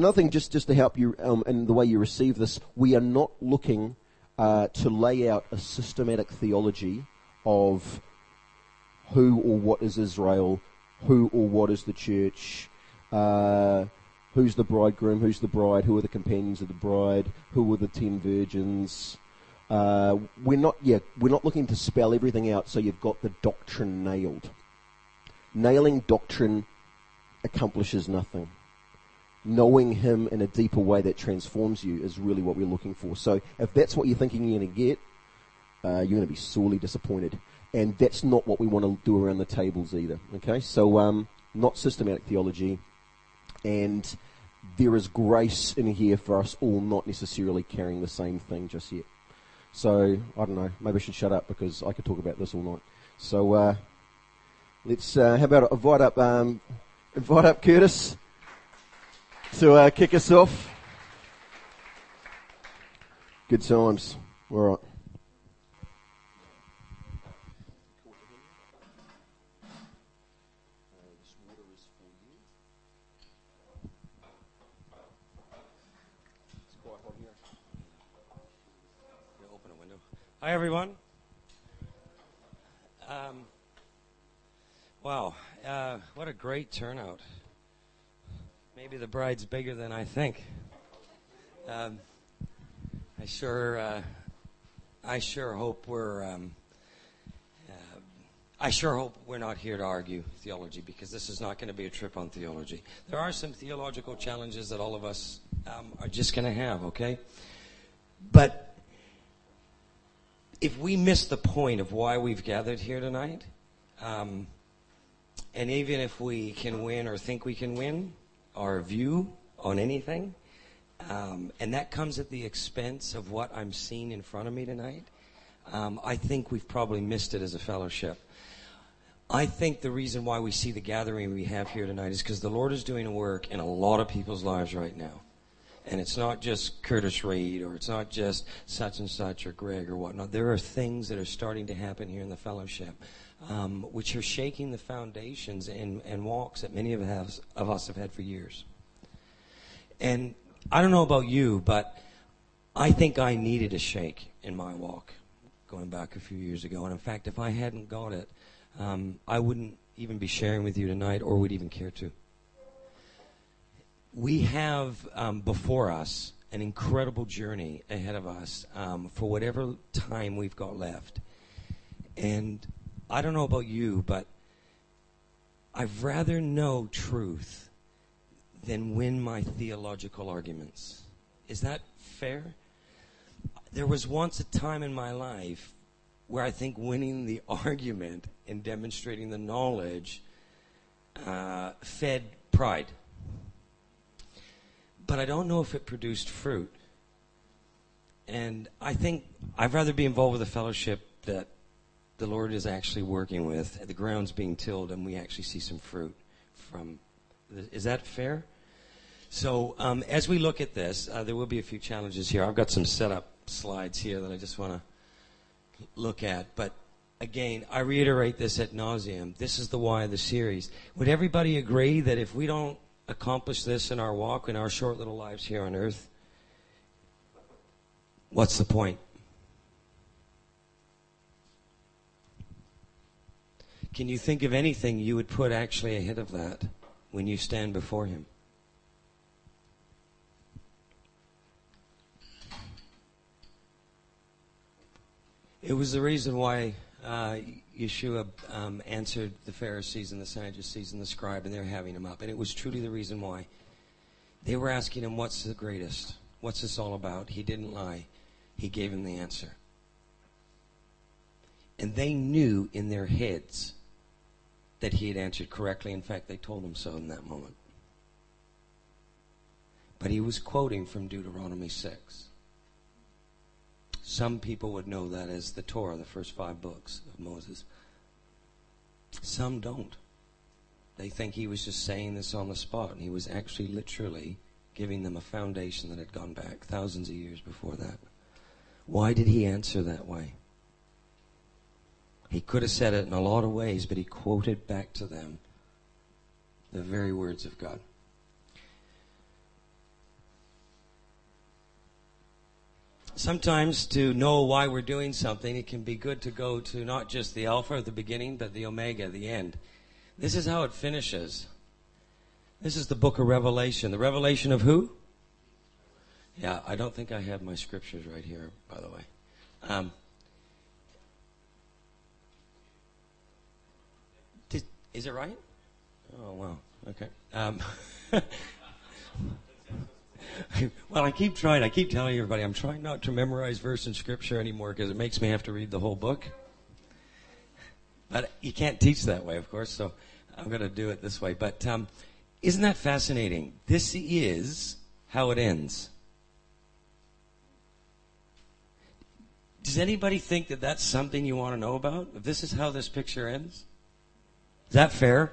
another thing, just just to help you um, in the way you receive this, we are not looking uh, to lay out a systematic theology of who or what is Israel, who or what is the church, uh, who's the bridegroom, who's the bride, who are the companions of the bride, who are the ten virgins. Uh, we're not, yeah, we're not looking to spell everything out so you've got the doctrine nailed. Nailing doctrine accomplishes nothing. Knowing Him in a deeper way that transforms you is really what we're looking for. So if that's what you're thinking you're going to get, uh, you're going to be sorely disappointed. And that's not what we want to do around the tables either. Okay, so um, not systematic theology, and there is grace in here for us all, not necessarily carrying the same thing just yet. So I don't know. Maybe I should shut up because I could talk about this all night. So uh, let's uh, how about invite up um, invite up Curtis to uh, kick us off. Good times. All right. Hi, everyone. Um, wow, uh, what a great turnout. Maybe the bride's bigger than I think. Um, I sure, uh, I sure hope we're. Um, uh, I sure hope we're not here to argue theology because this is not going to be a trip on theology. There are some theological challenges that all of us um, are just going to have, okay? But if we miss the point of why we've gathered here tonight, um, and even if we can win or think we can win our view on anything, um, and that comes at the expense of what I'm seeing in front of me tonight, um, I think we've probably missed it as a fellowship. I think the reason why we see the gathering we have here tonight is because the Lord is doing a work in a lot of people's lives right now. And it's not just Curtis Reid or it's not just such and such or Greg or whatnot. There are things that are starting to happen here in the fellowship, um, which are shaking the foundations and, and walks that many of us, of us have had for years. And I don't know about you, but I think I needed a shake in my walk going back a few years ago. And in fact, if I hadn't got it, um, I wouldn't even be sharing with you tonight or would even care to we have um, before us an incredible journey ahead of us um, for whatever time we've got left. And I don't know about you, but I'd rather know truth than win my theological arguments. Is that fair? There was once a time in my life where I think winning the argument and demonstrating the knowledge uh, fed pride but I don't know if it produced fruit. And I think I'd rather be involved with a fellowship that the Lord is actually working with. The ground's being tilled, and we actually see some fruit from. Is that fair? So um, as we look at this, uh, there will be a few challenges here. I've got some setup slides here that I just want to look at, but again, I reiterate this at nauseum. This is the why of the series. Would everybody agree that if we don't accomplish this in our walk, in our short little lives here on earth, what's the point? Can you think of anything you would put actually ahead of that when you stand before Him? It was the reason why uh, Yeshua um, answered the Pharisees and the Sadducees and the scribe, and they're having him up. And it was truly the reason why. They were asking him, What's the greatest? What's this all about? He didn't lie, he gave him the answer. And they knew in their heads that he had answered correctly. In fact, they told him so in that moment. But he was quoting from Deuteronomy 6. Some people would know that as the Torah, the first five books of Moses. Some don't. They think he was just saying this on the spot, and he was actually literally giving them a foundation that had gone back thousands of years before that. Why did he answer that way? He could have said it in a lot of ways, but he quoted back to them the very words of God. Sometimes to know why we're doing something, it can be good to go to not just the Alpha at the beginning, but the Omega, the end. This is how it finishes. This is the book of Revelation. The revelation of who? Yeah, I don't think I have my scriptures right here, by the way. Um, is it right? Oh, wow. Okay. Um, well, I keep trying. I keep telling everybody I'm trying not to memorize verse in scripture anymore because it makes me have to read the whole book. But you can't teach that way, of course, so I'm going to do it this way. But um, isn't that fascinating? This is how it ends. Does anybody think that that's something you want to know about? If this is how this picture ends? Is that fair?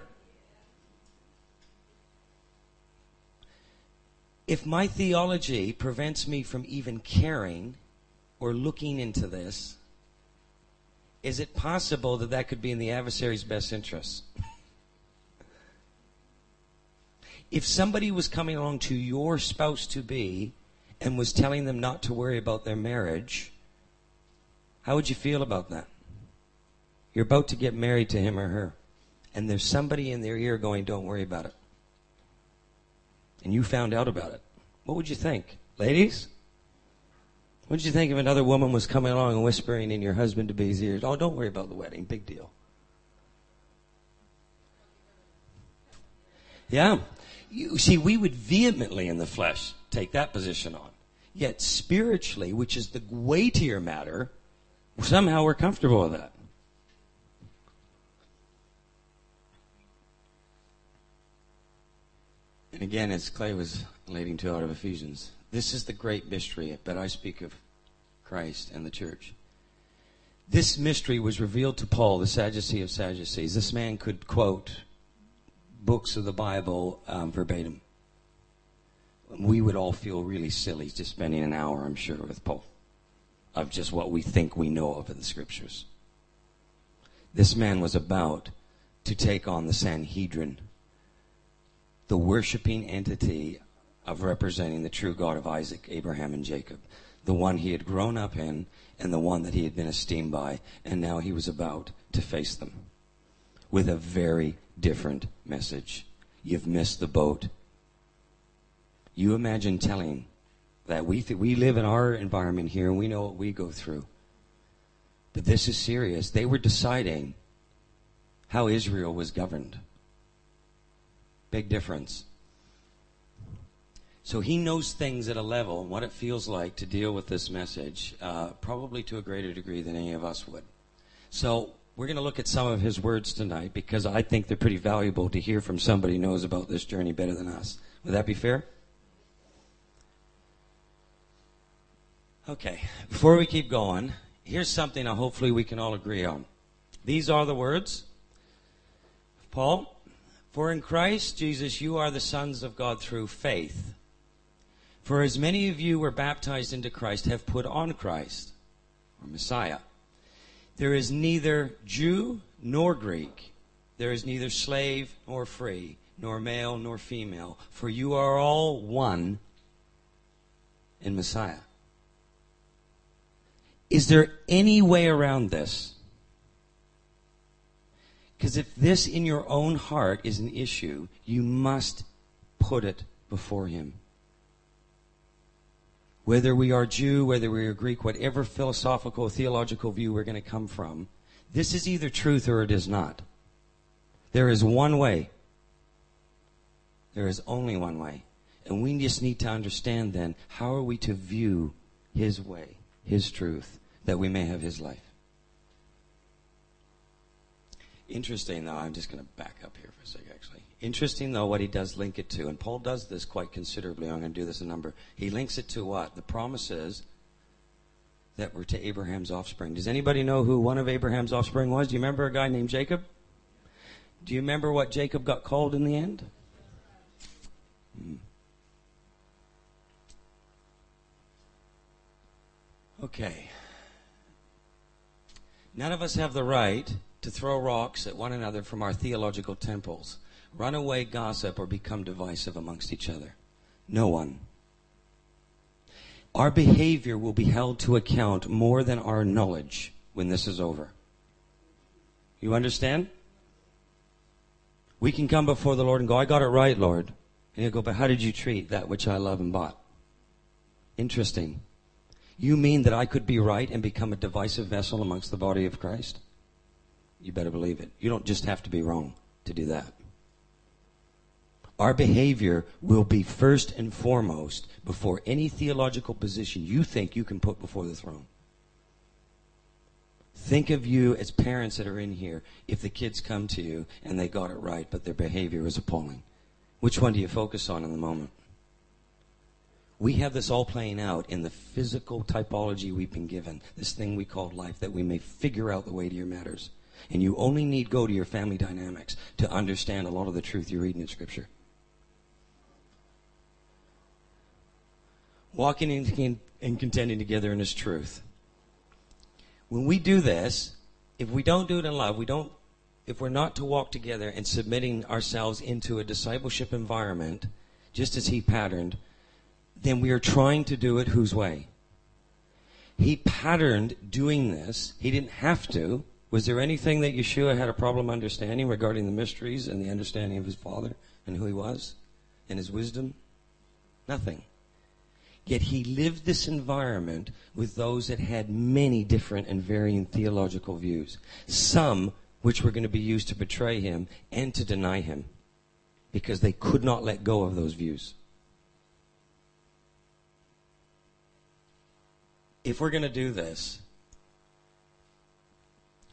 If my theology prevents me from even caring or looking into this, is it possible that that could be in the adversary's best interest? if somebody was coming along to your spouse to be and was telling them not to worry about their marriage, how would you feel about that? You're about to get married to him or her, and there's somebody in their ear going, Don't worry about it and you found out about it, what would you think? Ladies? What'd you think if another woman was coming along and whispering in your husband to be's ears, Oh, don't worry about the wedding, big deal. Yeah. You see, we would vehemently in the flesh take that position on. Yet spiritually, which is the weightier matter, somehow we're comfortable with that. And again, as Clay was leading to out of Ephesians, this is the great mystery, but I speak of Christ and the church. This mystery was revealed to Paul, the Sadducee of Sadducees. This man could quote books of the Bible um, verbatim. We would all feel really silly just spending an hour, I'm sure, with Paul of just what we think we know of in the scriptures. This man was about to take on the Sanhedrin the worshiping entity of representing the true God of Isaac, Abraham, and Jacob, the one he had grown up in and the one that he had been esteemed by, and now he was about to face them with a very different message. You've missed the boat. You imagine telling that we th- we live in our environment here and we know what we go through. But this is serious. They were deciding how Israel was governed. Big difference. So he knows things at a level, and what it feels like to deal with this message, uh, probably to a greater degree than any of us would. So we're going to look at some of his words tonight because I think they're pretty valuable to hear from somebody who knows about this journey better than us. Would that be fair? Okay, before we keep going, here's something hopefully we can all agree on. These are the words of Paul. For in Christ Jesus you are the sons of God through faith. For as many of you were baptized into Christ have put on Christ, or Messiah. There is neither Jew nor Greek. There is neither slave nor free, nor male nor female, for you are all one in Messiah. Is there any way around this? Because if this in your own heart is an issue, you must put it before Him. Whether we are Jew, whether we are Greek, whatever philosophical, theological view we're going to come from, this is either truth or it is not. There is one way. There is only one way. And we just need to understand then how are we to view His way, His truth, that we may have His life. Interesting, though, I'm just going to back up here for a second, actually. Interesting, though, what he does link it to, and Paul does this quite considerably. I'm going to do this a number. He links it to what? The promises that were to Abraham's offspring. Does anybody know who one of Abraham's offspring was? Do you remember a guy named Jacob? Do you remember what Jacob got called in the end? Hmm. Okay. None of us have the right to throw rocks at one another from our theological temples, run away, gossip, or become divisive amongst each other. No one. Our behavior will be held to account more than our knowledge when this is over. You understand? We can come before the Lord and go, I got it right, Lord. And he'll go, but how did you treat that which I love and bought? Interesting. You mean that I could be right and become a divisive vessel amongst the body of Christ? You better believe it. You don't just have to be wrong to do that. Our behavior will be first and foremost before any theological position you think you can put before the throne. Think of you as parents that are in here if the kids come to you and they got it right, but their behavior is appalling. Which one do you focus on in the moment? We have this all playing out in the physical typology we've been given, this thing we call life, that we may figure out the way to your matters. And you only need go to your family dynamics to understand a lot of the truth you're reading in Scripture. Walking and contending together in His truth. When we do this, if we don't do it in love, we don't, if we're not to walk together and submitting ourselves into a discipleship environment, just as He patterned, then we are trying to do it whose way? He patterned doing this. He didn't have to. Was there anything that Yeshua had a problem understanding regarding the mysteries and the understanding of his Father and who he was and his wisdom? Nothing. Yet he lived this environment with those that had many different and varying theological views. Some which were going to be used to betray him and to deny him because they could not let go of those views. If we're going to do this,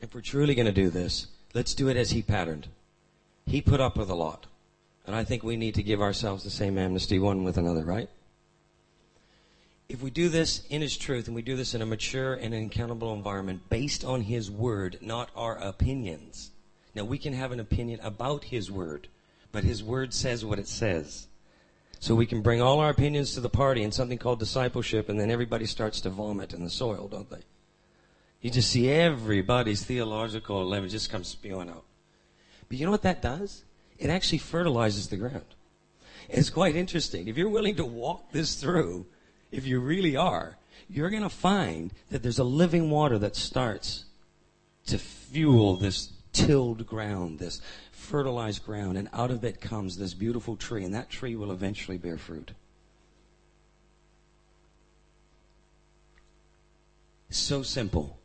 if we're truly going to do this, let's do it as he patterned. He put up with a lot. And I think we need to give ourselves the same amnesty one with another, right? If we do this in His truth and we do this in a mature and an accountable environment based on His Word, not our opinions. Now, we can have an opinion about His Word, but His Word says what it says. So we can bring all our opinions to the party in something called discipleship, and then everybody starts to vomit in the soil, don't they? You just see everybody's theological level just comes spewing out. But you know what that does? It actually fertilizes the ground. It's quite interesting. If you're willing to walk this through, if you really are, you're going to find that there's a living water that starts to fuel this tilled ground, this fertilized ground, and out of it comes this beautiful tree, and that tree will eventually bear fruit. So simple.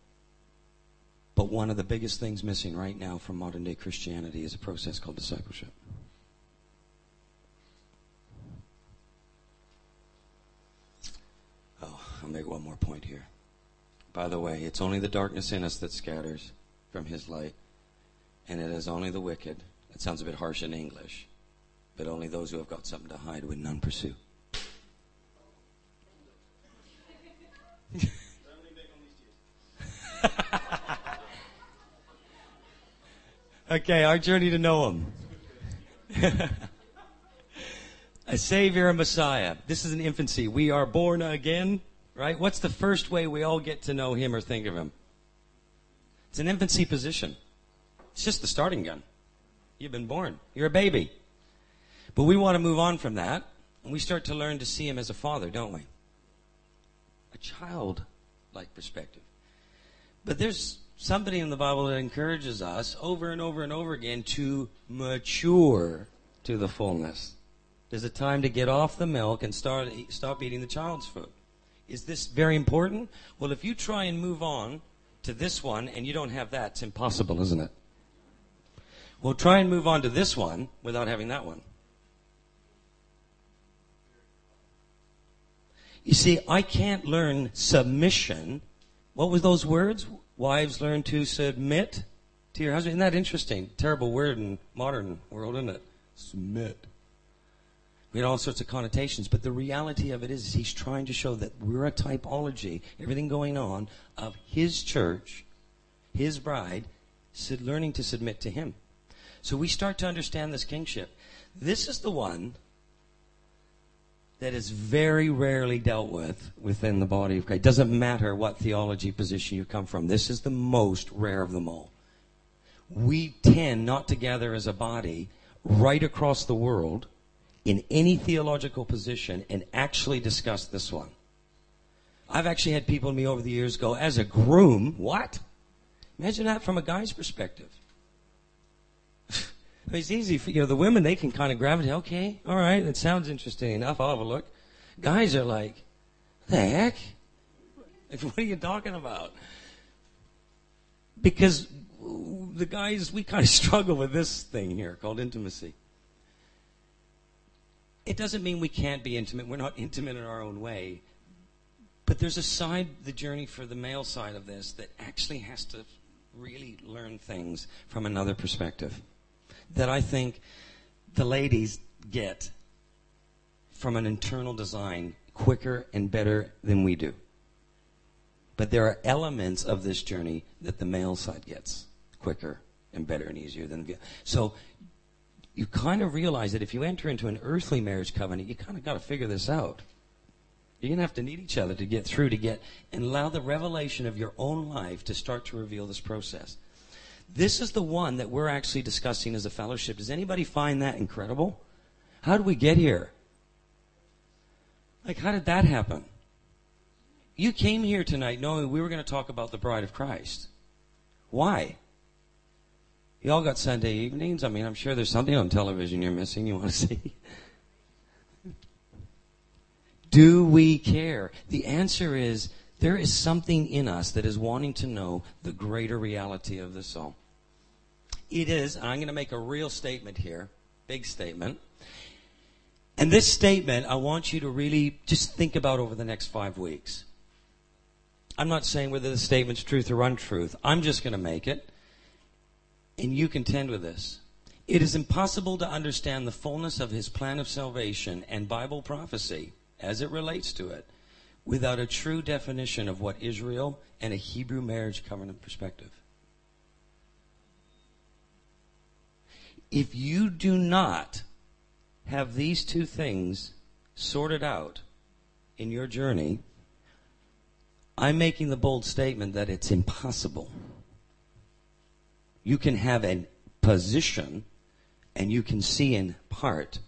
But one of the biggest things missing right now from modern day Christianity is a process called discipleship. Oh, I'll make one more point here. By the way, it's only the darkness in us that scatters from his light, and it is only the wicked. That sounds a bit harsh in English, but only those who have got something to hide would none pursue. Okay, our journey to know Him. a Savior, a Messiah. This is an infancy. We are born again, right? What's the first way we all get to know Him or think of Him? It's an infancy position. It's just the starting gun. You've been born. You're a baby. But we want to move on from that, and we start to learn to see Him as a father, don't we? A child like perspective. But there's somebody in the Bible that encourages us over and over and over again to mature to the fullness. There's a time to get off the milk and start stop eating the child's food. Is this very important? Well, if you try and move on to this one and you don't have that, it's impossible, isn't it? Well, try and move on to this one without having that one. You see, I can't learn submission. What were those words? Wives learn to submit to your husband. Isn't that interesting? Terrible word in modern world, isn't it? Submit. We had all sorts of connotations, but the reality of it is, is he's trying to show that we're a typology, everything going on of his church, his bride, learning to submit to him. So we start to understand this kingship. This is the one that is very rarely dealt with within the body of Christ. It doesn't matter what theology position you come from. This is the most rare of them all. We tend not to gather as a body right across the world in any theological position and actually discuss this one. I've actually had people to me over the years go, as a groom, what? Imagine that from a guy's perspective. It's easy for, you know, the women, they can kind of gravitate, okay, all right, it sounds interesting enough, I'll have a look. Guys are like, the heck? What are you talking about? Because the guys, we kind of struggle with this thing here called intimacy. It doesn't mean we can't be intimate. We're not intimate in our own way. But there's a side, the journey for the male side of this, that actually has to really learn things from another perspective. That I think the ladies get from an internal design quicker and better than we do. But there are elements of this journey that the male side gets quicker and better and easier than the so you kind of realize that if you enter into an earthly marriage covenant, you kind of got to figure this out. You're going to have to need each other to get through to get and allow the revelation of your own life to start to reveal this process. This is the one that we're actually discussing as a fellowship. Does anybody find that incredible? How did we get here? Like, how did that happen? You came here tonight knowing we were going to talk about the bride of Christ. Why? You all got Sunday evenings. I mean, I'm sure there's something on television you're missing you want to see. Do we care? The answer is there is something in us that is wanting to know the greater reality of the soul. It is, and I'm going to make a real statement here, big statement. And this statement, I want you to really just think about over the next five weeks. I'm not saying whether the statement's truth or untruth. I'm just going to make it. And you contend with this. It is impossible to understand the fullness of his plan of salvation and Bible prophecy as it relates to it without a true definition of what Israel and a Hebrew marriage covenant perspective. If you do not have these two things sorted out in your journey, I'm making the bold statement that it's impossible. You can have a position and you can see in part.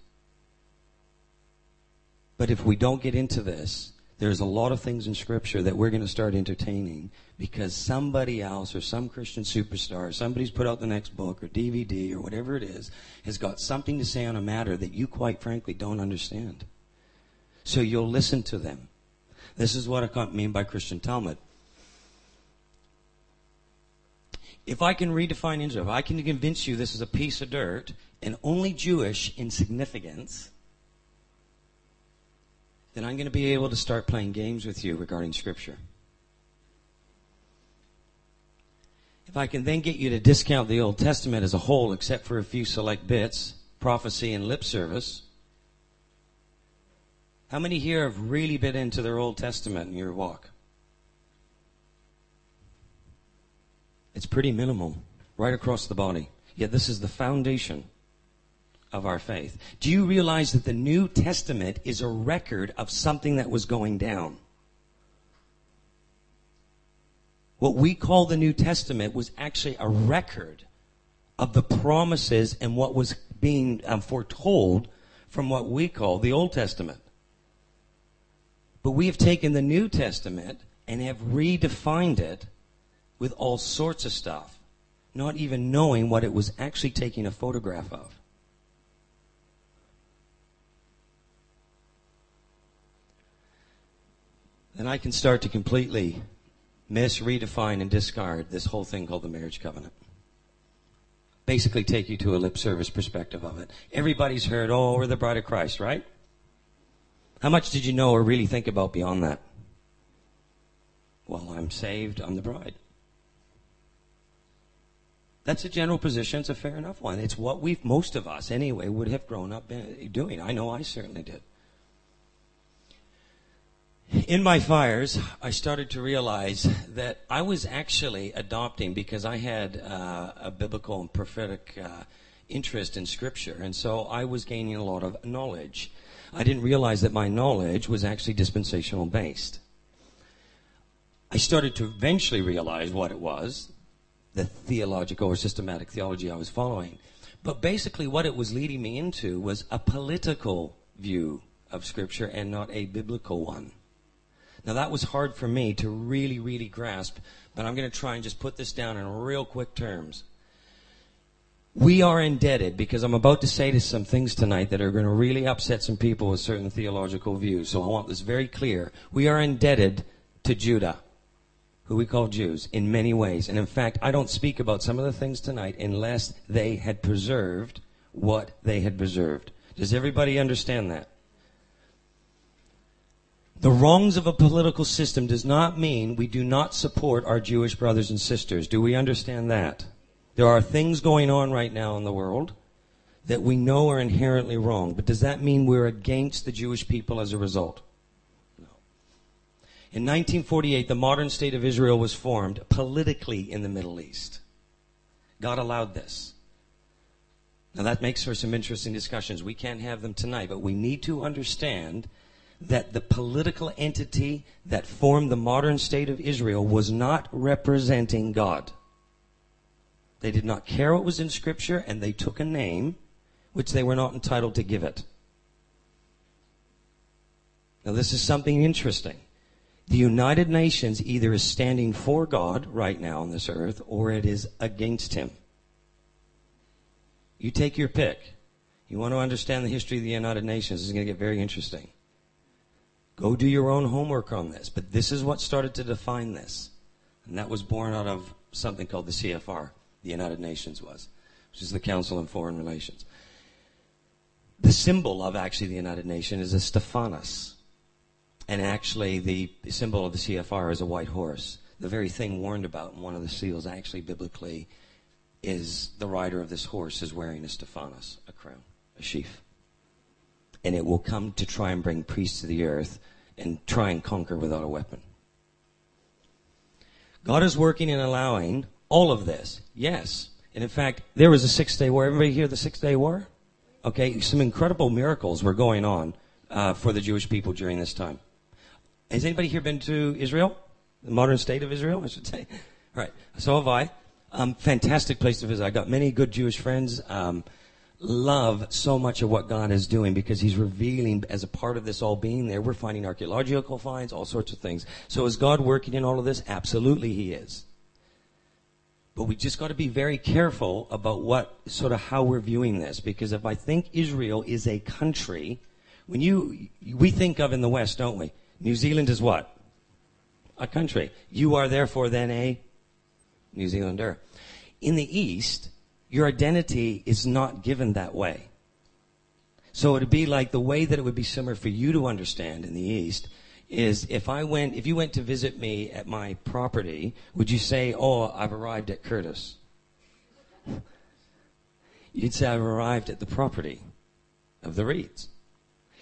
But if we don't get into this, there's a lot of things in Scripture that we're going to start entertaining because somebody else or some Christian superstar, somebody's put out the next book or DVD or whatever it is, has got something to say on a matter that you quite frankly don't understand. So you'll listen to them. This is what I mean by Christian Talmud. If I can redefine Israel, if I can convince you this is a piece of dirt and only Jewish in significance, then I'm going to be able to start playing games with you regarding Scripture. If I can then get you to discount the Old Testament as a whole, except for a few select bits, prophecy and lip service, how many here have really been into their Old Testament in your walk? It's pretty minimal, right across the body. Yet this is the foundation of our faith. Do you realize that the New Testament is a record of something that was going down? What we call the New Testament was actually a record of the promises and what was being um, foretold from what we call the Old Testament. But we have taken the New Testament and have redefined it with all sorts of stuff, not even knowing what it was actually taking a photograph of. Then I can start to completely miss, redefine, and discard this whole thing called the marriage covenant. Basically, take you to a lip service perspective of it. Everybody's heard, oh, we're the bride of Christ, right? How much did you know or really think about beyond that? Well, I'm saved, I'm the bride. That's a general position. It's a fair enough one. It's what we, most of us anyway, would have grown up uh, doing. I know I certainly did. In my fires, I started to realize that I was actually adopting because I had uh, a biblical and prophetic uh, interest in Scripture, and so I was gaining a lot of knowledge. I didn't realize that my knowledge was actually dispensational based. I started to eventually realize what it was, the theological or systematic theology I was following. But basically, what it was leading me into was a political view of Scripture and not a biblical one. Now that was hard for me to really, really grasp, but I'm going to try and just put this down in real quick terms. We are indebted because I'm about to say to some things tonight that are going to really upset some people with certain theological views. So I want this very clear. We are indebted to Judah, who we call Jews, in many ways. And in fact, I don't speak about some of the things tonight unless they had preserved what they had preserved. Does everybody understand that? The wrongs of a political system does not mean we do not support our Jewish brothers and sisters. Do we understand that? There are things going on right now in the world that we know are inherently wrong, but does that mean we're against the Jewish people as a result? No. In 1948, the modern state of Israel was formed politically in the Middle East. God allowed this. Now that makes for some interesting discussions. We can't have them tonight, but we need to understand that the political entity that formed the modern state of Israel was not representing God. They did not care what was in Scripture, and they took a name which they were not entitled to give it. Now, this is something interesting. The United Nations either is standing for God right now on this earth, or it is against Him. You take your pick. You want to understand the history of the United Nations, it's going to get very interesting. Go do your own homework on this. But this is what started to define this. And that was born out of something called the CFR the United Nations was, which is the Council on Foreign Relations. The symbol of actually the United Nations is a Stephanos. And actually, the symbol of the CFR is a white horse. The very thing warned about in one of the seals, actually, biblically, is the rider of this horse is wearing a Stephanos, a crown, a sheaf. And it will come to try and bring peace to the earth and try and conquer without a weapon. God is working and allowing all of this. Yes. And in fact, there was a six day war. Everybody hear the six day war? Okay. Some incredible miracles were going on uh, for the Jewish people during this time. Has anybody here been to Israel? The modern state of Israel, I should say. All right. So have I. Um, fantastic place to visit. I got many good Jewish friends. Um, love so much of what God is doing because He's revealing as a part of this all being there. We're finding archaeological finds, all sorts of things. So is God working in all of this? Absolutely, He is. But we just got to be very careful about what, sort of how we're viewing this. Because if I think Israel is a country, when you, we think of in the West, don't we? New Zealand is what? A country. You are therefore then a New Zealander. In the East, your identity is not given that way. So it'd be like the way that it would be similar for you to understand in the East is if I went, if you went to visit me at my property, would you say, "Oh, I've arrived at Curtis"? You'd say, "I've arrived at the property of the Reids."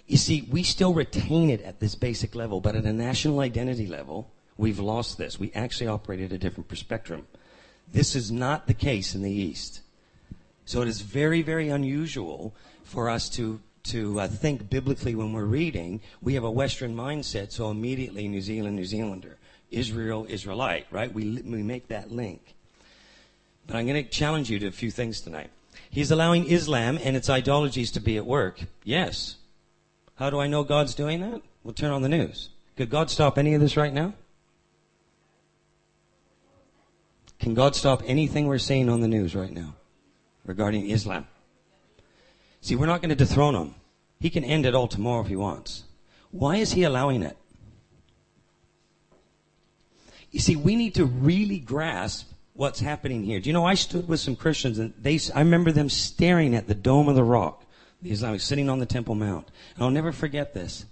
You see, we still retain it at this basic level, but at a national identity level, we've lost this. We actually operate at a different spectrum. This is not the case in the East. So it is very, very unusual for us to to uh, think biblically when we're reading, we have a Western mindset, so immediately New Zealand, New Zealander, Israel, Israelite, right? We, we make that link. But I'm going to challenge you to a few things tonight. He's allowing Islam and its ideologies to be at work. Yes. How do I know God's doing that? We'll turn on the news. Could God stop any of this right now? Can God stop anything we're seeing on the news right now regarding Islam? See, we're not going to dethrone him. He can end it all tomorrow if he wants. Why is he allowing it? You see, we need to really grasp what's happening here. Do you know, I stood with some Christians and they, I remember them staring at the Dome of the Rock, the Islamic, sitting on the Temple Mount. And I'll never forget this.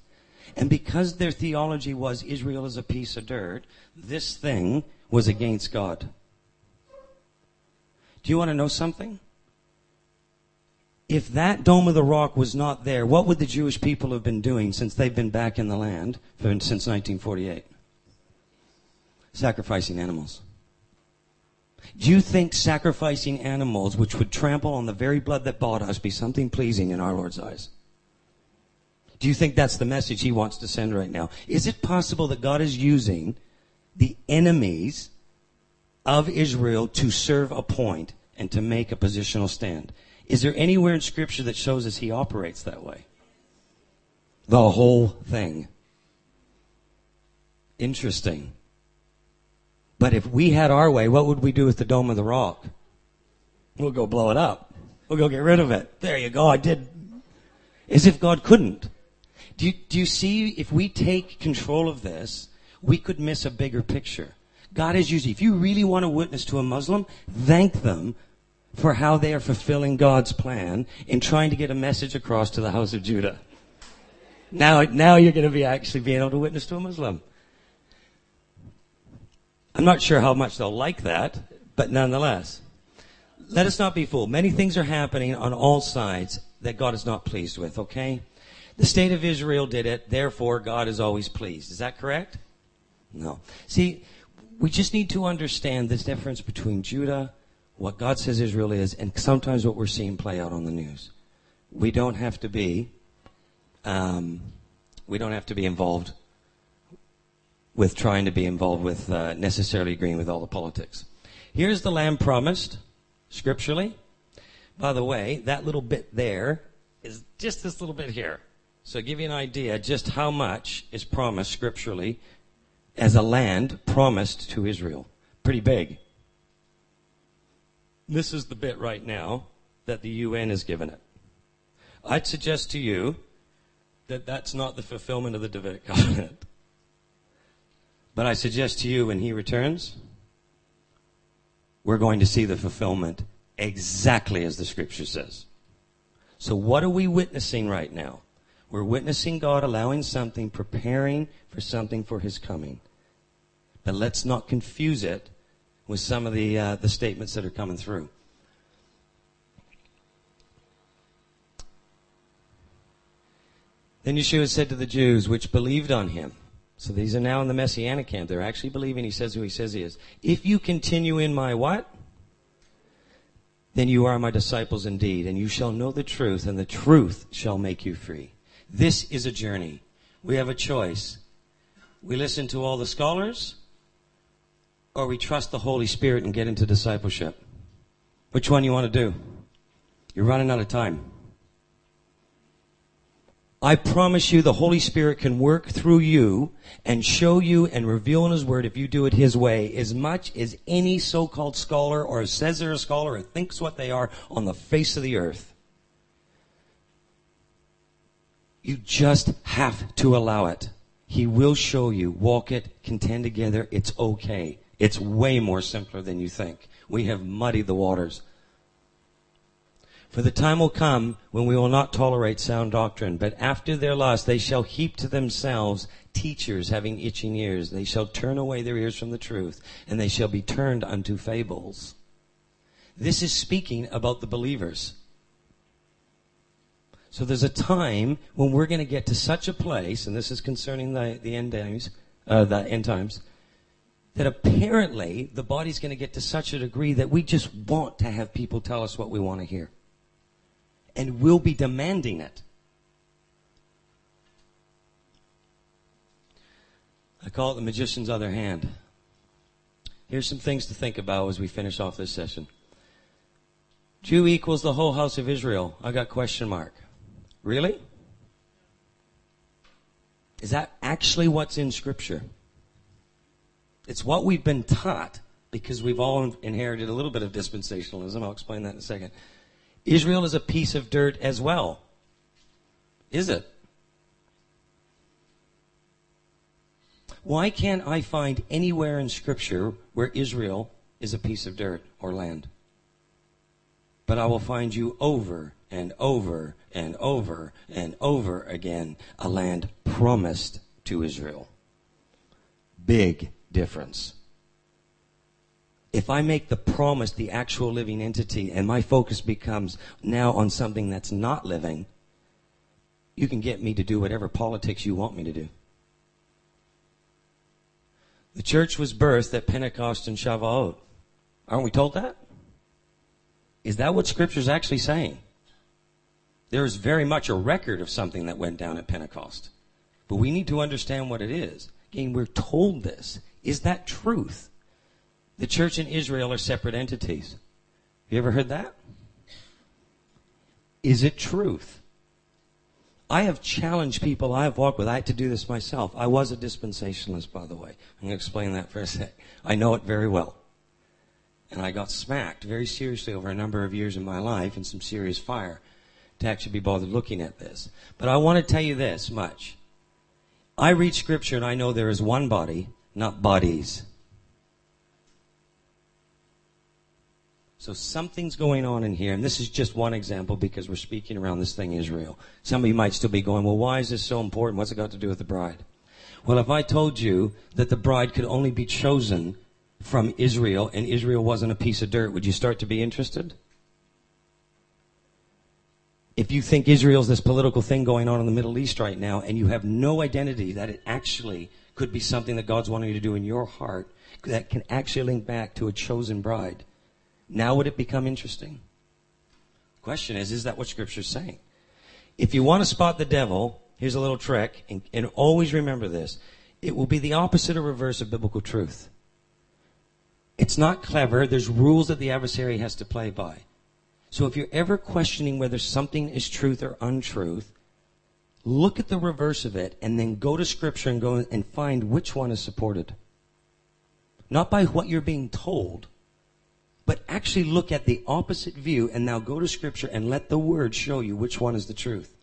And because their theology was Israel is a piece of dirt, this thing was against God. Do you want to know something? If that Dome of the Rock was not there, what would the Jewish people have been doing since they've been back in the land since 1948? Sacrificing animals. Do you think sacrificing animals, which would trample on the very blood that bought us, be something pleasing in our Lord's eyes? Do you think that's the message he wants to send right now? Is it possible that God is using the enemies of Israel to serve a point and to make a positional stand? Is there anywhere in Scripture that shows us he operates that way? The whole thing. Interesting. But if we had our way, what would we do with the Dome of the Rock? We'll go blow it up. We'll go get rid of it. There you go. I did. As if God couldn't. Do you, do you see if we take control of this, we could miss a bigger picture. God is using, if you really want to witness to a Muslim, thank them for how they are fulfilling God's plan in trying to get a message across to the house of Judah. Now, now you're going to be actually being able to witness to a Muslim. I'm not sure how much they'll like that, but nonetheless. Let us not be fooled. Many things are happening on all sides that God is not pleased with, okay? The state of Israel did it, therefore God is always pleased. Is that correct? No. See, we just need to understand this difference between Judah, what God says Israel is, and sometimes what we're seeing play out on the news. We don't have to be, um, we don't have to be involved with trying to be involved with uh, necessarily agreeing with all the politics. Here's the lamb promised scripturally. By the way, that little bit there is just this little bit here. So give you an idea just how much is promised scripturally as a land promised to Israel. Pretty big. This is the bit right now that the UN has given it. I'd suggest to you that that's not the fulfillment of the Davidic covenant. But I suggest to you when he returns, we're going to see the fulfillment exactly as the scripture says. So what are we witnessing right now? We're witnessing God allowing something, preparing for something for his coming. But let's not confuse it with some of the, uh, the statements that are coming through. Then Yeshua said to the Jews which believed on him, so these are now in the Messianic camp. They're actually believing he says who he says he is. If you continue in my what? Then you are my disciples indeed, and you shall know the truth, and the truth shall make you free. This is a journey. We have a choice. We listen to all the scholars, or we trust the Holy Spirit and get into discipleship. Which one you want to do? You're running out of time. I promise you the Holy Spirit can work through you and show you and reveal in His Word if you do it His way as much as any so-called scholar or says they're a scholar or thinks what they are on the face of the earth. You just have to allow it. He will show you. Walk it, contend together. It's okay. It's way more simpler than you think. We have muddied the waters. For the time will come when we will not tolerate sound doctrine, but after their lust they shall heap to themselves teachers having itching ears. They shall turn away their ears from the truth, and they shall be turned unto fables. This is speaking about the believers. So there's a time when we're going to get to such a place, and this is concerning the, the end times, uh, the end times, that apparently the body's going to get to such a degree that we just want to have people tell us what we want to hear and we'll be demanding it. I call it the magician's other hand. Here's some things to think about as we finish off this session. Jew equals the whole house of Israel. I got question mark. Really? Is that actually what's in scripture? It's what we've been taught because we've all inherited a little bit of dispensationalism. I'll explain that in a second. Israel is a piece of dirt as well. Is it? Why can't I find anywhere in Scripture where Israel is a piece of dirt or land? But I will find you over and over and over and over again a land promised to Israel. Big difference if I make the promise the actual living entity and my focus becomes now on something that's not living, you can get me to do whatever politics you want me to do. The church was birthed at Pentecost and Shavuot. Aren't we told that? Is that what Scripture is actually saying? There is very much a record of something that went down at Pentecost. But we need to understand what it is. Again, we're told this. Is that truth? The church and Israel are separate entities. Have You ever heard that? Is it truth? I have challenged people I have walked with. I had to do this myself. I was a dispensationalist, by the way. I'm going to explain that for a sec. I know it very well. And I got smacked very seriously over a number of years in my life in some serious fire to actually be bothered looking at this. But I want to tell you this much. I read scripture and I know there is one body, not bodies. So something's going on in here, and this is just one example because we're speaking around this thing Israel. Some of you might still be going, well, why is this so important? What's it got to do with the bride? Well, if I told you that the bride could only be chosen from Israel and Israel wasn't a piece of dirt, would you start to be interested? If you think Israel's this political thing going on in the Middle East right now and you have no identity that it actually could be something that God's wanting you to do in your heart that can actually link back to a chosen bride, now would it become interesting? Question is, is that what Scripture's saying? If you want to spot the devil, here's a little trick, and, and always remember this. It will be the opposite or reverse of biblical truth. It's not clever. There's rules that the adversary has to play by. So if you're ever questioning whether something is truth or untruth, look at the reverse of it and then go to scripture and go and find which one is supported. Not by what you're being told, but actually look at the opposite view and now go to scripture and let the word show you which one is the truth.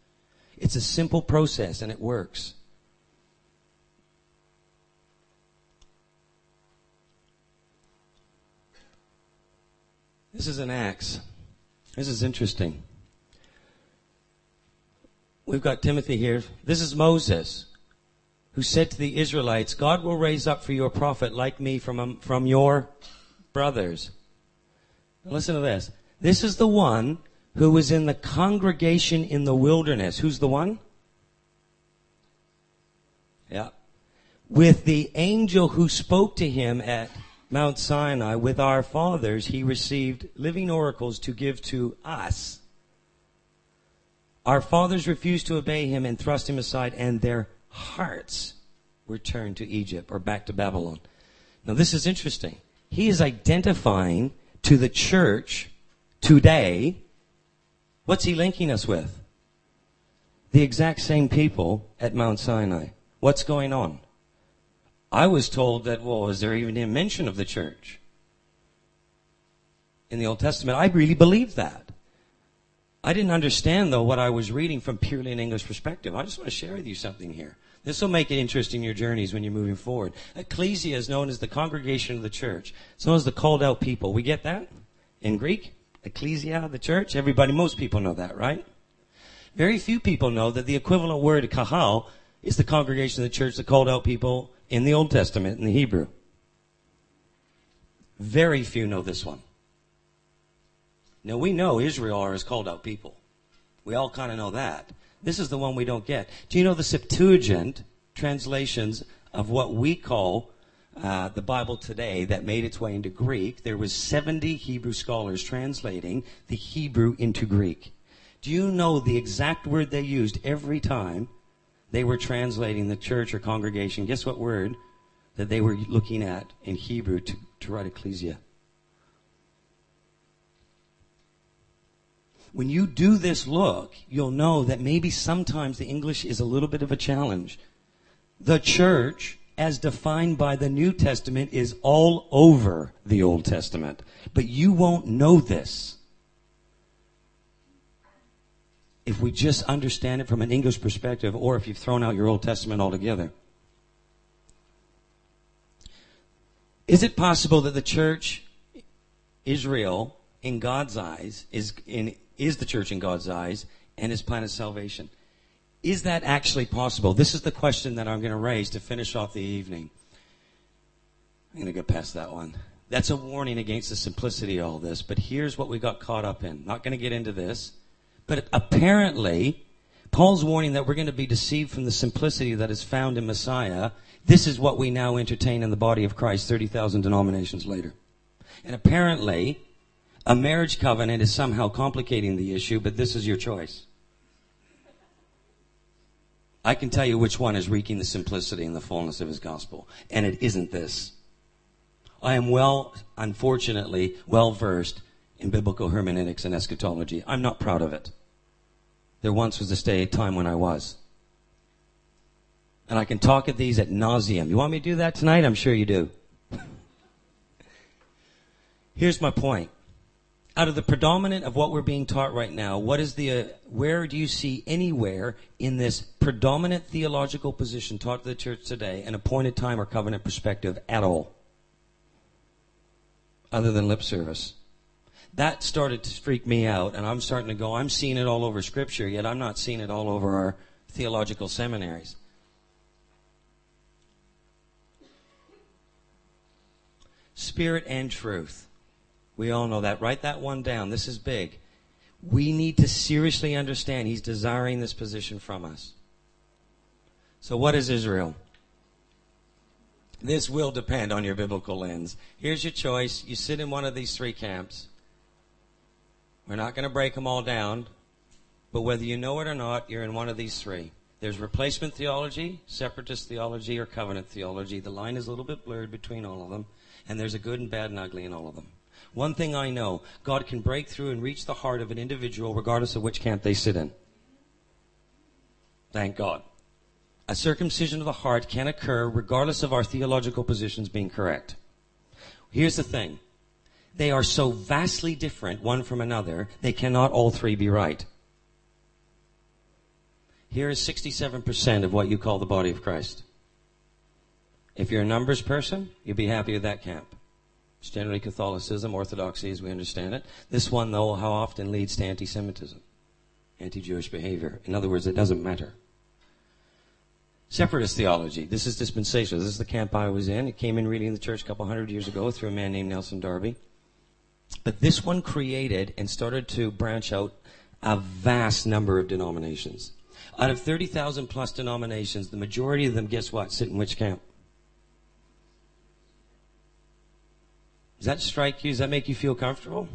It's a simple process and it works. This is an Acts. This is interesting. We've got Timothy here. This is Moses, who said to the Israelites, God will raise up for you a prophet like me from, um, from your brothers. Listen to this. This is the one who was in the congregation in the wilderness. Who's the one? Yeah. With the angel who spoke to him at Mount Sinai with our fathers, he received living oracles to give to us. Our fathers refused to obey him and thrust him aside, and their hearts were turned to Egypt or back to Babylon. Now, this is interesting. He is identifying to the church today. What's he linking us with? The exact same people at Mount Sinai. What's going on? I was told that, well, is there even a mention of the church in the Old Testament? I really believed that. I didn't understand, though, what I was reading from purely an English perspective. I just want to share with you something here. This will make it interesting in your journeys when you're moving forward. Ecclesia is known as the congregation of the church. It's known as the called out people. We get that? In Greek? Ecclesia, the church? Everybody, most people know that, right? Very few people know that the equivalent word kahal is the congregation of the church, the called out people in the Old Testament, in the Hebrew. Very few know this one. Now we know Israel are his called out people. We all kind of know that. This is the one we don't get. Do you know the Septuagint translations of what we call uh, the Bible today that made its way into Greek? There was 70 Hebrew scholars translating the Hebrew into Greek. Do you know the exact word they used every time they were translating the church or congregation. Guess what word that they were looking at in Hebrew to, to write ecclesia? When you do this look, you'll know that maybe sometimes the English is a little bit of a challenge. The church, as defined by the New Testament, is all over the Old Testament. But you won't know this if we just understand it from an English perspective or if you've thrown out your Old Testament altogether. Is it possible that the church, Israel, in God's eyes, is, in, is the church in God's eyes and his plan of salvation? Is that actually possible? This is the question that I'm going to raise to finish off the evening. I'm going to go past that one. That's a warning against the simplicity of all this, but here's what we got caught up in. Not going to get into this. But apparently, Paul's warning that we're going to be deceived from the simplicity that is found in Messiah. This is what we now entertain in the body of Christ 30,000 denominations later. And apparently, a marriage covenant is somehow complicating the issue, but this is your choice. I can tell you which one is wreaking the simplicity and the fullness of his gospel. And it isn't this. I am well, unfortunately, well versed in biblical hermeneutics and eschatology. I'm not proud of it. there once was a day, time when I was. And I can talk at these at nauseum. You want me to do that tonight? I'm sure you do. Here's my point. Out of the predominant of what we're being taught right now, what is the, uh, where do you see anywhere in this predominant theological position taught to the church today an appointed time or covenant perspective at all? Other than lip service. That started to freak me out, and I'm starting to go, I'm seeing it all over Scripture, yet I'm not seeing it all over our theological seminaries. Spirit and truth. We all know that. Write that one down. This is big. We need to seriously understand He's desiring this position from us. So, what is Israel? This will depend on your biblical lens. Here's your choice. You sit in one of these three camps. We're not going to break them all down, but whether you know it or not, you're in one of these three. There's replacement theology, separatist theology, or covenant theology. The line is a little bit blurred between all of them, and there's a good and bad and ugly in all of them. One thing I know God can break through and reach the heart of an individual regardless of which camp they sit in. Thank God. A circumcision of the heart can occur regardless of our theological positions being correct. Here's the thing. They are so vastly different one from another, they cannot all three be right. Here is 67% of what you call the body of Christ. If you're a numbers person, you'll be happy with that camp. It's generally Catholicism, Orthodoxy as we understand it. This one, though, how often leads to anti Semitism, anti Jewish behavior. In other words, it doesn't matter. Separatist theology. This is dispensational. This is the camp I was in. It came in really in the church a couple hundred years ago through a man named Nelson Darby. But this one created and started to branch out a vast number of denominations. Out of 30,000 plus denominations, the majority of them, guess what, sit in which camp? Does that strike you? Does that make you feel comfortable?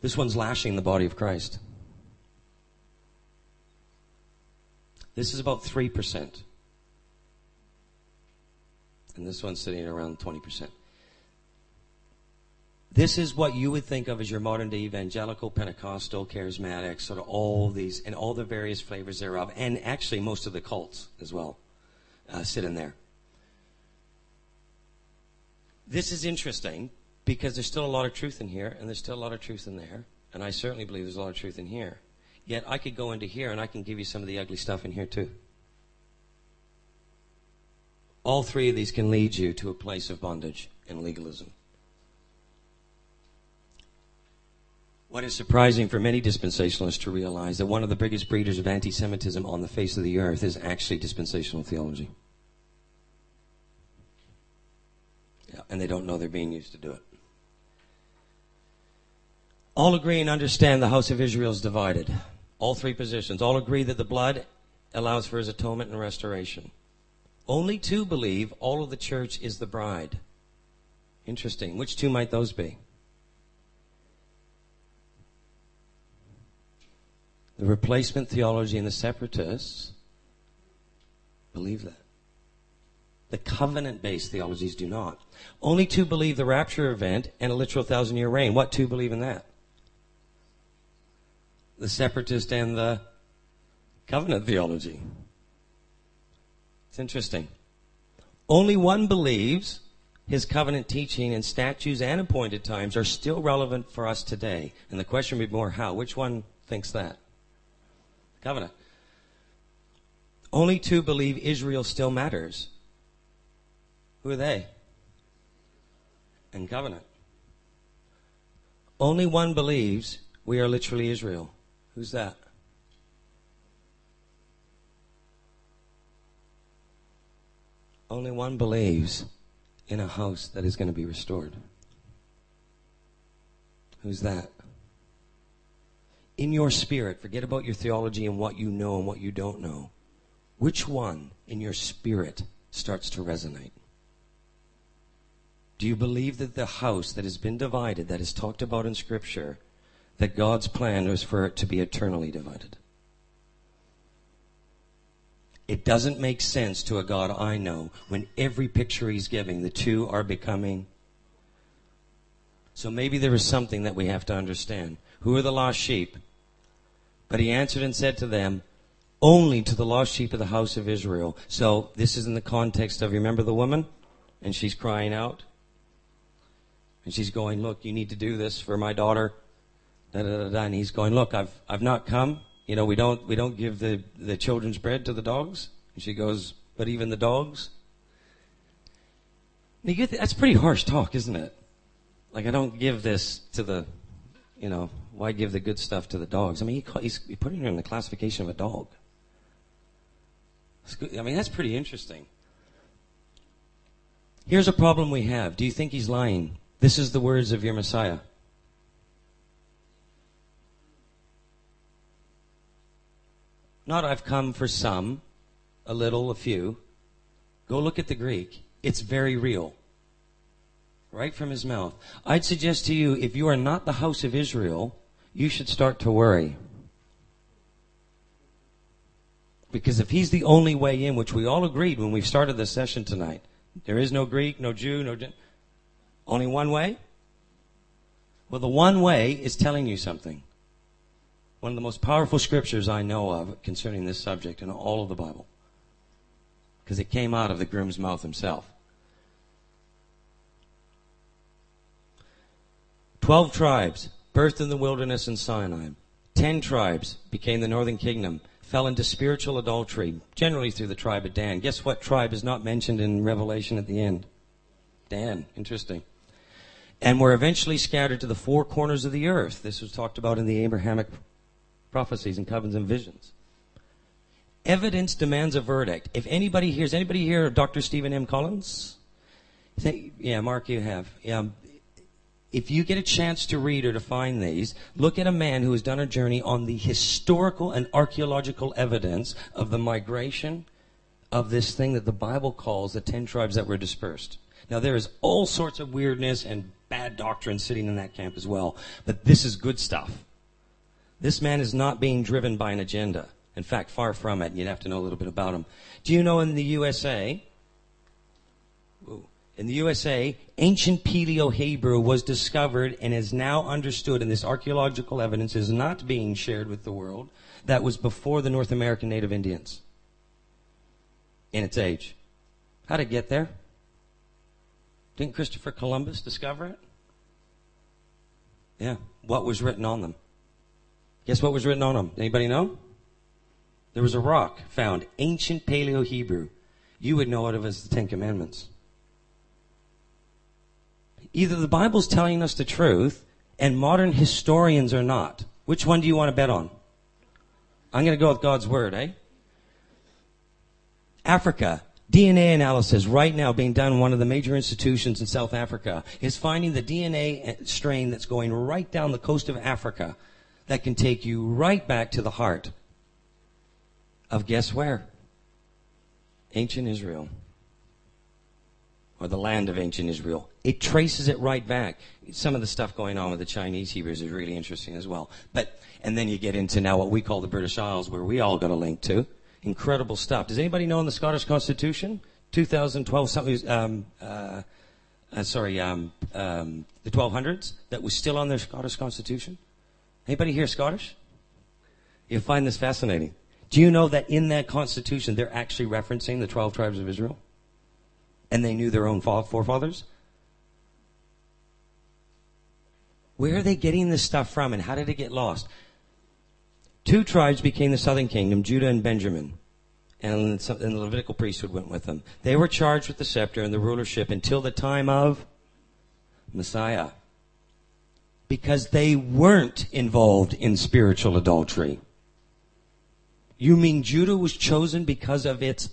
This one's lashing the body of Christ. This is about 3%. And this one's sitting around 20%. This is what you would think of as your modern day evangelical, Pentecostal, charismatic, sort of all these, and all the various flavors thereof, and actually most of the cults as well uh, sit in there. This is interesting because there's still a lot of truth in here, and there's still a lot of truth in there, and I certainly believe there's a lot of truth in here. Yet I could go into here and I can give you some of the ugly stuff in here too. All three of these can lead you to a place of bondage and legalism. What is surprising for many dispensationalists to realize that one of the biggest breeders of anti Semitism on the face of the earth is actually dispensational theology. Yeah, and they don't know they're being used to do it. All agree and understand the house of Israel is divided. All three positions. All agree that the blood allows for his atonement and restoration. Only two believe all of the church is the bride. Interesting. Which two might those be? The replacement theology and the separatists believe that. The covenant based theologies do not. Only two believe the rapture event and a literal thousand year reign. What two believe in that? The separatist and the covenant theology. It's interesting. Only one believes his covenant teaching and statutes and appointed times are still relevant for us today. And the question would be more how? Which one thinks that? Covenant. Only two believe Israel still matters. Who are they? And covenant. Only one believes we are literally Israel. Who's that? Only one believes in a house that is going to be restored. Who's that? In your spirit, forget about your theology and what you know and what you don't know. Which one in your spirit starts to resonate? Do you believe that the house that has been divided, that is talked about in Scripture, that God's plan was for it to be eternally divided? It doesn't make sense to a God I know when every picture he's giving, the two are becoming. So maybe there is something that we have to understand. Who are the lost sheep? But he answered and said to them, Only to the lost sheep of the house of Israel. So this is in the context of, remember the woman? And she's crying out. And she's going, Look, you need to do this for my daughter. Da, da, da, da. And he's going, Look, I've, I've not come. You know, we don't, we don't give the, the children's bread to the dogs. And she goes, But even the dogs? Get, that's pretty harsh talk, isn't it? Like, I don't give this to the, you know, why give the good stuff to the dogs? I mean, he, he's putting her in the classification of a dog. I mean, that's pretty interesting. Here's a problem we have. Do you think he's lying? This is the words of your Messiah. Not I've come for some, a little, a few. Go look at the Greek. It's very real. Right from his mouth. I'd suggest to you, if you are not the house of Israel, you should start to worry. Because if he's the only way in, which we all agreed when we started this session tonight, there is no Greek, no Jew, no. Only one way? Well, the one way is telling you something. One of the most powerful scriptures I know of concerning this subject in all of the Bible. Because it came out of the groom's mouth himself. Twelve tribes birthed in the wilderness in Sinai. Ten tribes became the northern kingdom, fell into spiritual adultery, generally through the tribe of Dan. Guess what tribe is not mentioned in Revelation at the end? Dan. Interesting. And were eventually scattered to the four corners of the earth. This was talked about in the Abrahamic prophecies and covenants and visions. Evidence demands a verdict. If anybody hears, anybody here of Dr. Steven M. Collins? Yeah, Mark, you have. Yeah, if you get a chance to read or to find these, look at a man who has done a journey on the historical and archaeological evidence of the migration of this thing that the Bible calls the ten tribes that were dispersed. Now there is all sorts of weirdness and bad doctrine sitting in that camp as well, but this is good stuff. This man is not being driven by an agenda. In fact, far from it. You'd have to know a little bit about him. Do you know in the USA, in the USA, ancient Paleo Hebrew was discovered and is now understood, and this archaeological evidence is not being shared with the world, that was before the North American Native Indians in its age. How'd it get there? Didn't Christopher Columbus discover it? Yeah. What was written on them? Guess what was written on them? Anybody know? There was a rock found, ancient Paleo Hebrew. You would know it as the Ten Commandments. Either the Bible's telling us the truth and modern historians are not. Which one do you want to bet on? I'm going to go with God's word, eh? Africa, DNA analysis right now being done in one of the major institutions in South Africa is finding the DNA strain that's going right down the coast of Africa that can take you right back to the heart of guess where? Ancient Israel or the land of ancient Israel. It traces it right back. Some of the stuff going on with the Chinese Hebrews is really interesting as well. But, and then you get into now what we call the British Isles, where we all got a link to. Incredible stuff. Does anybody know in the Scottish Constitution? 2012, something, um, uh, uh, sorry, um, um, the 1200s, that was still on their Scottish Constitution? Anybody here Scottish? You'll find this fascinating. Do you know that in that Constitution, they're actually referencing the 12 tribes of Israel? and they knew their own forefathers? Where are they getting this stuff from and how did it get lost? Two tribes became the southern kingdom, Judah and Benjamin. And the Levitical priesthood went with them. They were charged with the scepter and the rulership until the time of Messiah. Because they weren't involved in spiritual adultery. You mean Judah was chosen because of its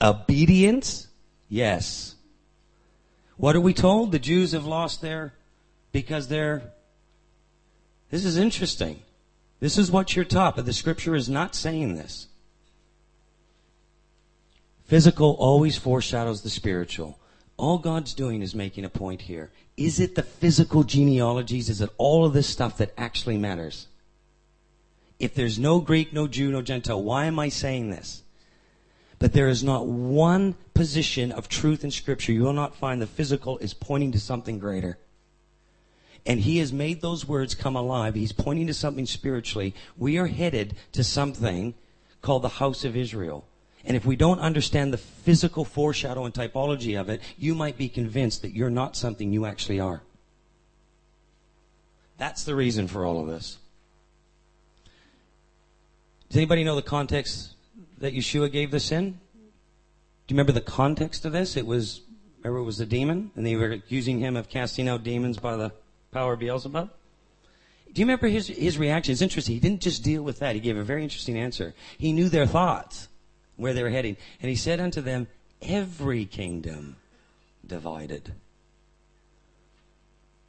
obedience? Yes. What are we told? The Jews have lost their, because they're, this is interesting. This is what you're taught, but the scripture is not saying this. Physical always foreshadows the spiritual. All God's doing is making a point here. Is it the physical genealogies? Is it all of this stuff that actually matters? If there's no Greek, no Jew, no Gentile, why am I saying this? But there is not one position of truth in Scripture you will not find the physical is pointing to something greater. And he has made those words come alive. He's pointing to something spiritually. We are headed to something called the house of Israel. And if we don't understand the physical foreshadow and typology of it, you might be convinced that you're not something you actually are. That's the reason for all of this. Does anybody know the context that Yeshua gave this in? Do you remember the context of this? It was, remember it was the demon, and they were accusing him of casting out demons by the power of Beelzebub? Do you remember his, his reaction? It's interesting. He didn't just deal with that. He gave a very interesting answer. He knew their thoughts, where they were heading. And he said unto them, Every kingdom divided,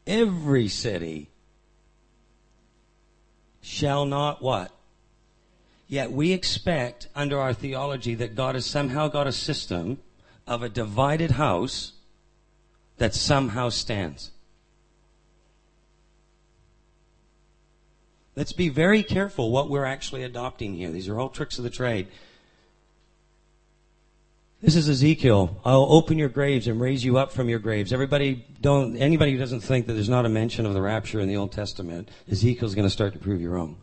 every city shall not what? Yet we expect under our theology that God has somehow got a system of a divided house that somehow stands. Let's be very careful what we're actually adopting here. These are all tricks of the trade. This is Ezekiel. I'll open your graves and raise you up from your graves. Everybody don't, anybody who doesn't think that there's not a mention of the rapture in the Old Testament, Ezekiel's going to start to prove you wrong.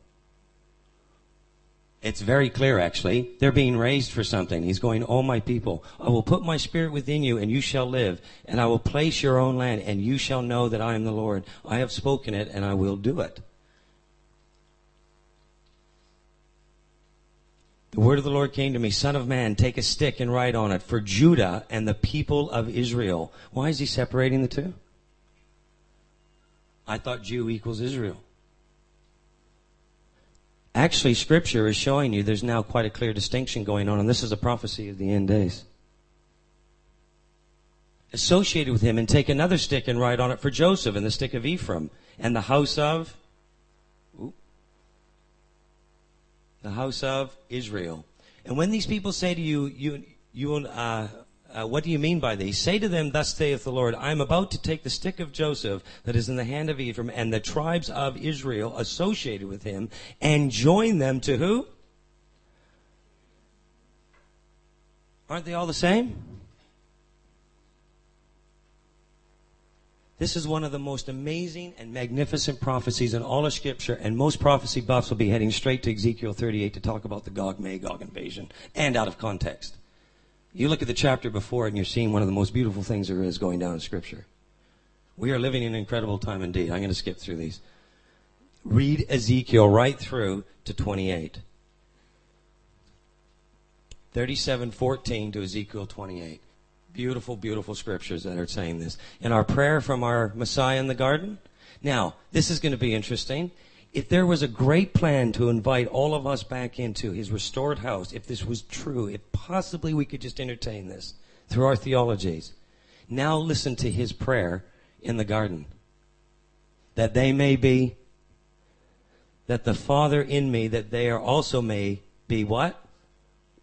It's very clear, actually. They're being raised for something. He's going, Oh, my people, I will put my spirit within you, and you shall live, and I will place your own land, and you shall know that I am the Lord. I have spoken it, and I will do it. The word of the Lord came to me, Son of man, take a stick and write on it for Judah and the people of Israel. Why is he separating the two? I thought Jew equals Israel. Actually, Scripture is showing you there's now quite a clear distinction going on, and this is a prophecy of the end days. Associated with him, and take another stick and write on it for Joseph and the stick of Ephraim and the house of the house of Israel. And when these people say to you, you, you, uh, uh, what do you mean by these? Say to them, Thus saith the Lord, I am about to take the stick of Joseph that is in the hand of Ephraim and the tribes of Israel associated with him and join them to who? Aren't they all the same? This is one of the most amazing and magnificent prophecies in all of Scripture, and most prophecy buffs will be heading straight to Ezekiel 38 to talk about the Gog Magog invasion, and out of context. You look at the chapter before and you're seeing one of the most beautiful things there is going down in Scripture. We are living in an incredible time indeed. I'm going to skip through these. Read Ezekiel right through to 28. 37:14 to Ezekiel 28. Beautiful, beautiful scriptures that are saying this. In our prayer from our Messiah in the garden. Now, this is going to be interesting. If there was a great plan to invite all of us back into his restored house, if this was true, if possibly we could just entertain this through our theologies. Now listen to his prayer in the garden. That they may be, that the Father in me, that they are also may be what?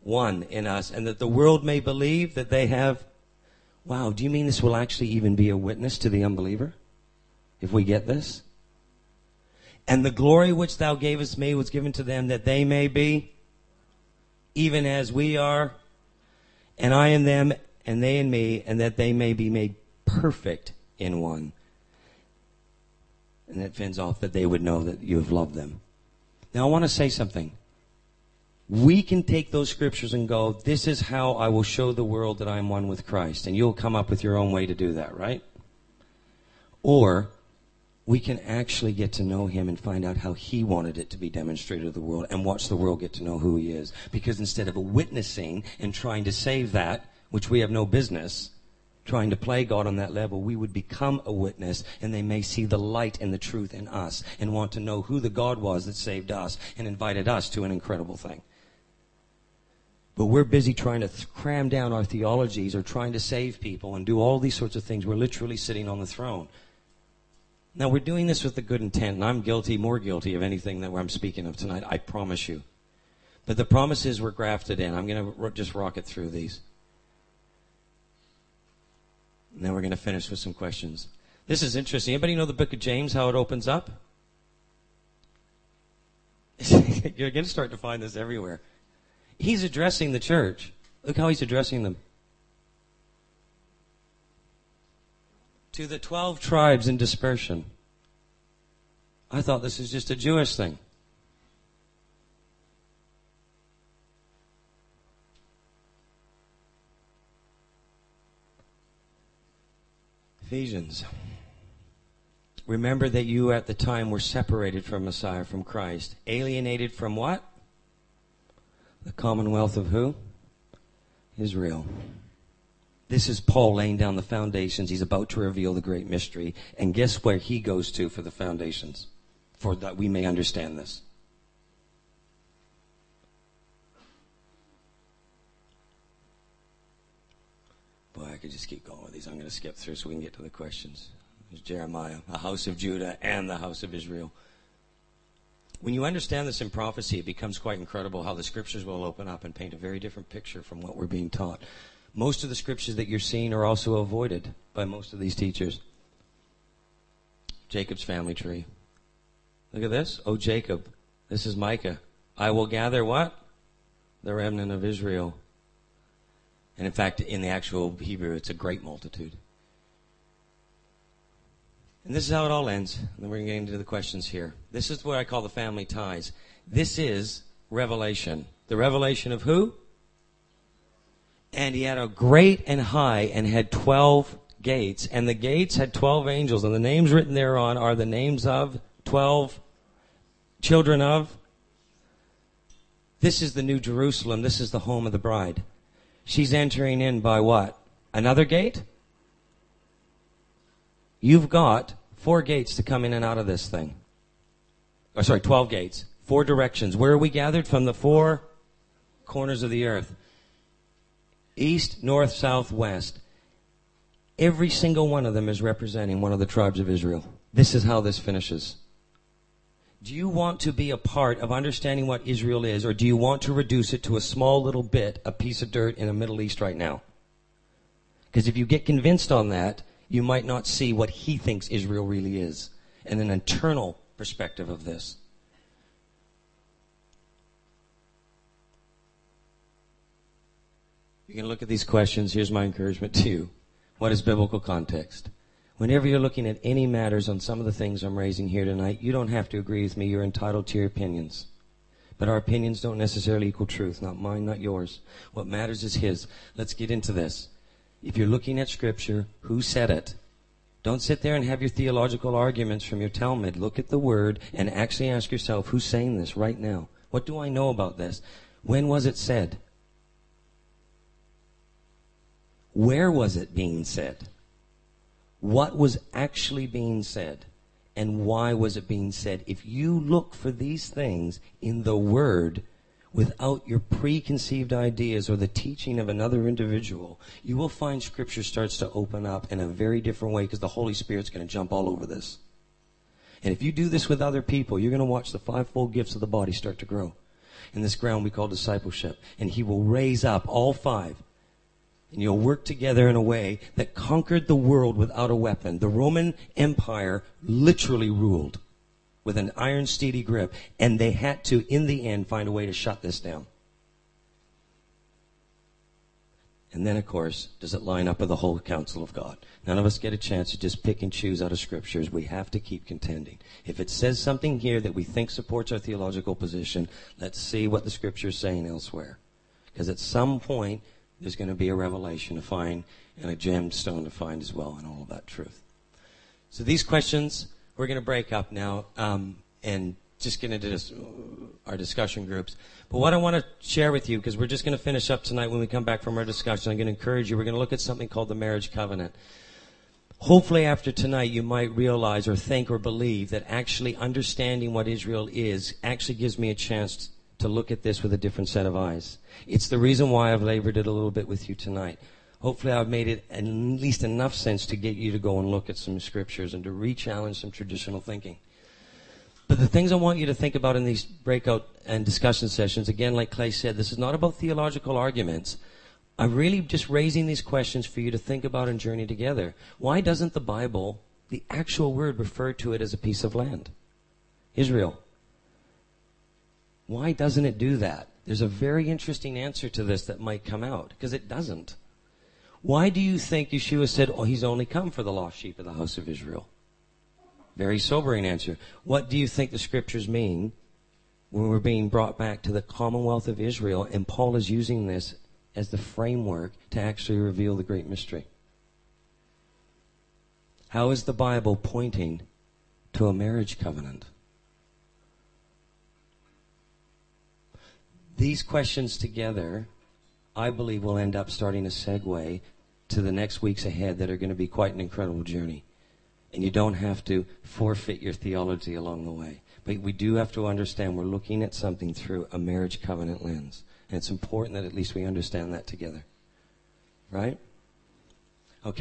One in us, and that the world may believe that they have Wow, do you mean this will actually even be a witness to the unbeliever? If we get this? And the glory which thou gavest me was given to them that they may be even as we are, and I in them, and they in me, and that they may be made perfect in one. And that fins off that they would know that you have loved them. Now I want to say something we can take those scriptures and go, this is how I will show the world that I am one with Christ. And you'll come up with your own way to do that, right? Or we can actually get to know him and find out how he wanted it to be demonstrated to the world and watch the world get to know who he is. Because instead of witnessing and trying to save that, which we have no business, trying to play God on that level, we would become a witness and they may see the light and the truth in us and want to know who the God was that saved us and invited us to an incredible thing. But we're busy trying to cram down our theologies or trying to save people and do all these sorts of things. We're literally sitting on the throne. Now, we're doing this with a good intent, and I'm guilty, more guilty of anything that I'm speaking of tonight, I promise you. But the promises were grafted in. I'm going to just rocket through these. Then we're going to finish with some questions. This is interesting. Anybody know the book of James, how it opens up? You're going to start to find this everywhere. He's addressing the church. Look how he's addressing them. To the 12 tribes in dispersion. I thought this is just a Jewish thing. Ephesians. Remember that you at the time were separated from Messiah, from Christ. Alienated from what? The commonwealth of who? Israel. This is Paul laying down the foundations. He's about to reveal the great mystery. And guess where he goes to for the foundations? For that we may understand this. Boy, I could just keep going with these. I'm going to skip through so we can get to the questions. There's Jeremiah, the house of Judah, and the house of Israel. When you understand this in prophecy, it becomes quite incredible how the scriptures will open up and paint a very different picture from what we're being taught. Most of the scriptures that you're seeing are also avoided by most of these teachers. Jacob's family tree. Look at this. Oh, Jacob. This is Micah. I will gather what? The remnant of Israel. And in fact, in the actual Hebrew, it's a great multitude. And this is how it all ends. And then we're going to get into the questions here. This is what I call the family ties. This is revelation. The revelation of who? And he had a great and high and had 12 gates. And the gates had 12 angels. And the names written thereon are the names of 12 children of. This is the New Jerusalem. This is the home of the bride. She's entering in by what? Another gate? You've got four gates to come in and out of this thing. Or sorry, 12 gates. Four directions. Where are we gathered? From the four corners of the earth. East, north, south, west. Every single one of them is representing one of the tribes of Israel. This is how this finishes. Do you want to be a part of understanding what Israel is, or do you want to reduce it to a small little bit, a piece of dirt in the Middle East right now? Because if you get convinced on that, you might not see what he thinks Israel really is, and an internal perspective of this. You can look at these questions. Here's my encouragement to you. What is biblical context? Whenever you're looking at any matters on some of the things I'm raising here tonight, you don't have to agree with me. You're entitled to your opinions. But our opinions don't necessarily equal truth. Not mine, not yours. What matters is His. Let's get into this. If you're looking at Scripture, who said it? Don't sit there and have your theological arguments from your Talmud. Look at the Word and actually ask yourself, who's saying this right now? What do I know about this? When was it said? Where was it being said? What was actually being said? And why was it being said? If you look for these things in the Word, without your preconceived ideas or the teaching of another individual, you will find Scripture starts to open up in a very different way because the Holy Spirit's going to jump all over this. And if you do this with other people, you're going to watch the fivefold gifts of the body start to grow in this ground we call discipleship. And He will raise up all five. And you'll work together in a way that conquered the world without a weapon. The Roman Empire literally ruled with an iron steady grip. And they had to, in the end, find a way to shut this down. And then, of course, does it line up with the whole counsel of God? None of us get a chance to just pick and choose out of scriptures. We have to keep contending. If it says something here that we think supports our theological position, let's see what the scripture is saying elsewhere. Because at some point, there's going to be a revelation to find and a gemstone to find as well and all of that truth. So these questions we're going to break up now um, and just get into our discussion groups. But what I want to share with you, because we're just going to finish up tonight when we come back from our discussion, I'm going to encourage you. We're going to look at something called the marriage covenant. Hopefully, after tonight, you might realize or think or believe that actually understanding what Israel is actually gives me a chance to look at this with a different set of eyes. It's the reason why I've labored it a little bit with you tonight. Hopefully, I've made it at least enough sense to get you to go and look at some scriptures and to re-challenge some traditional thinking. But the things I want you to think about in these breakout and discussion sessions, again, like Clay said, this is not about theological arguments. I'm really just raising these questions for you to think about and journey together. Why doesn't the Bible, the actual word, refer to it as a piece of land? Israel. Why doesn't it do that? There's a very interesting answer to this that might come out, because it doesn't. Why do you think Yeshua said, oh, he's only come for the lost sheep of the house of Israel? Very sobering answer. What do you think the scriptures mean when we're being brought back to the commonwealth of Israel and Paul is using this as the framework to actually reveal the great mystery? How is the Bible pointing to a marriage covenant? These questions together, I believe, we'll end up starting a segue to the next weeks ahead that are going to be quite an incredible journey. And you don't have to forfeit your theology along the way. But we do have to understand we're looking at something through a marriage covenant lens. And it's important that at least we understand that together. Right? Okay.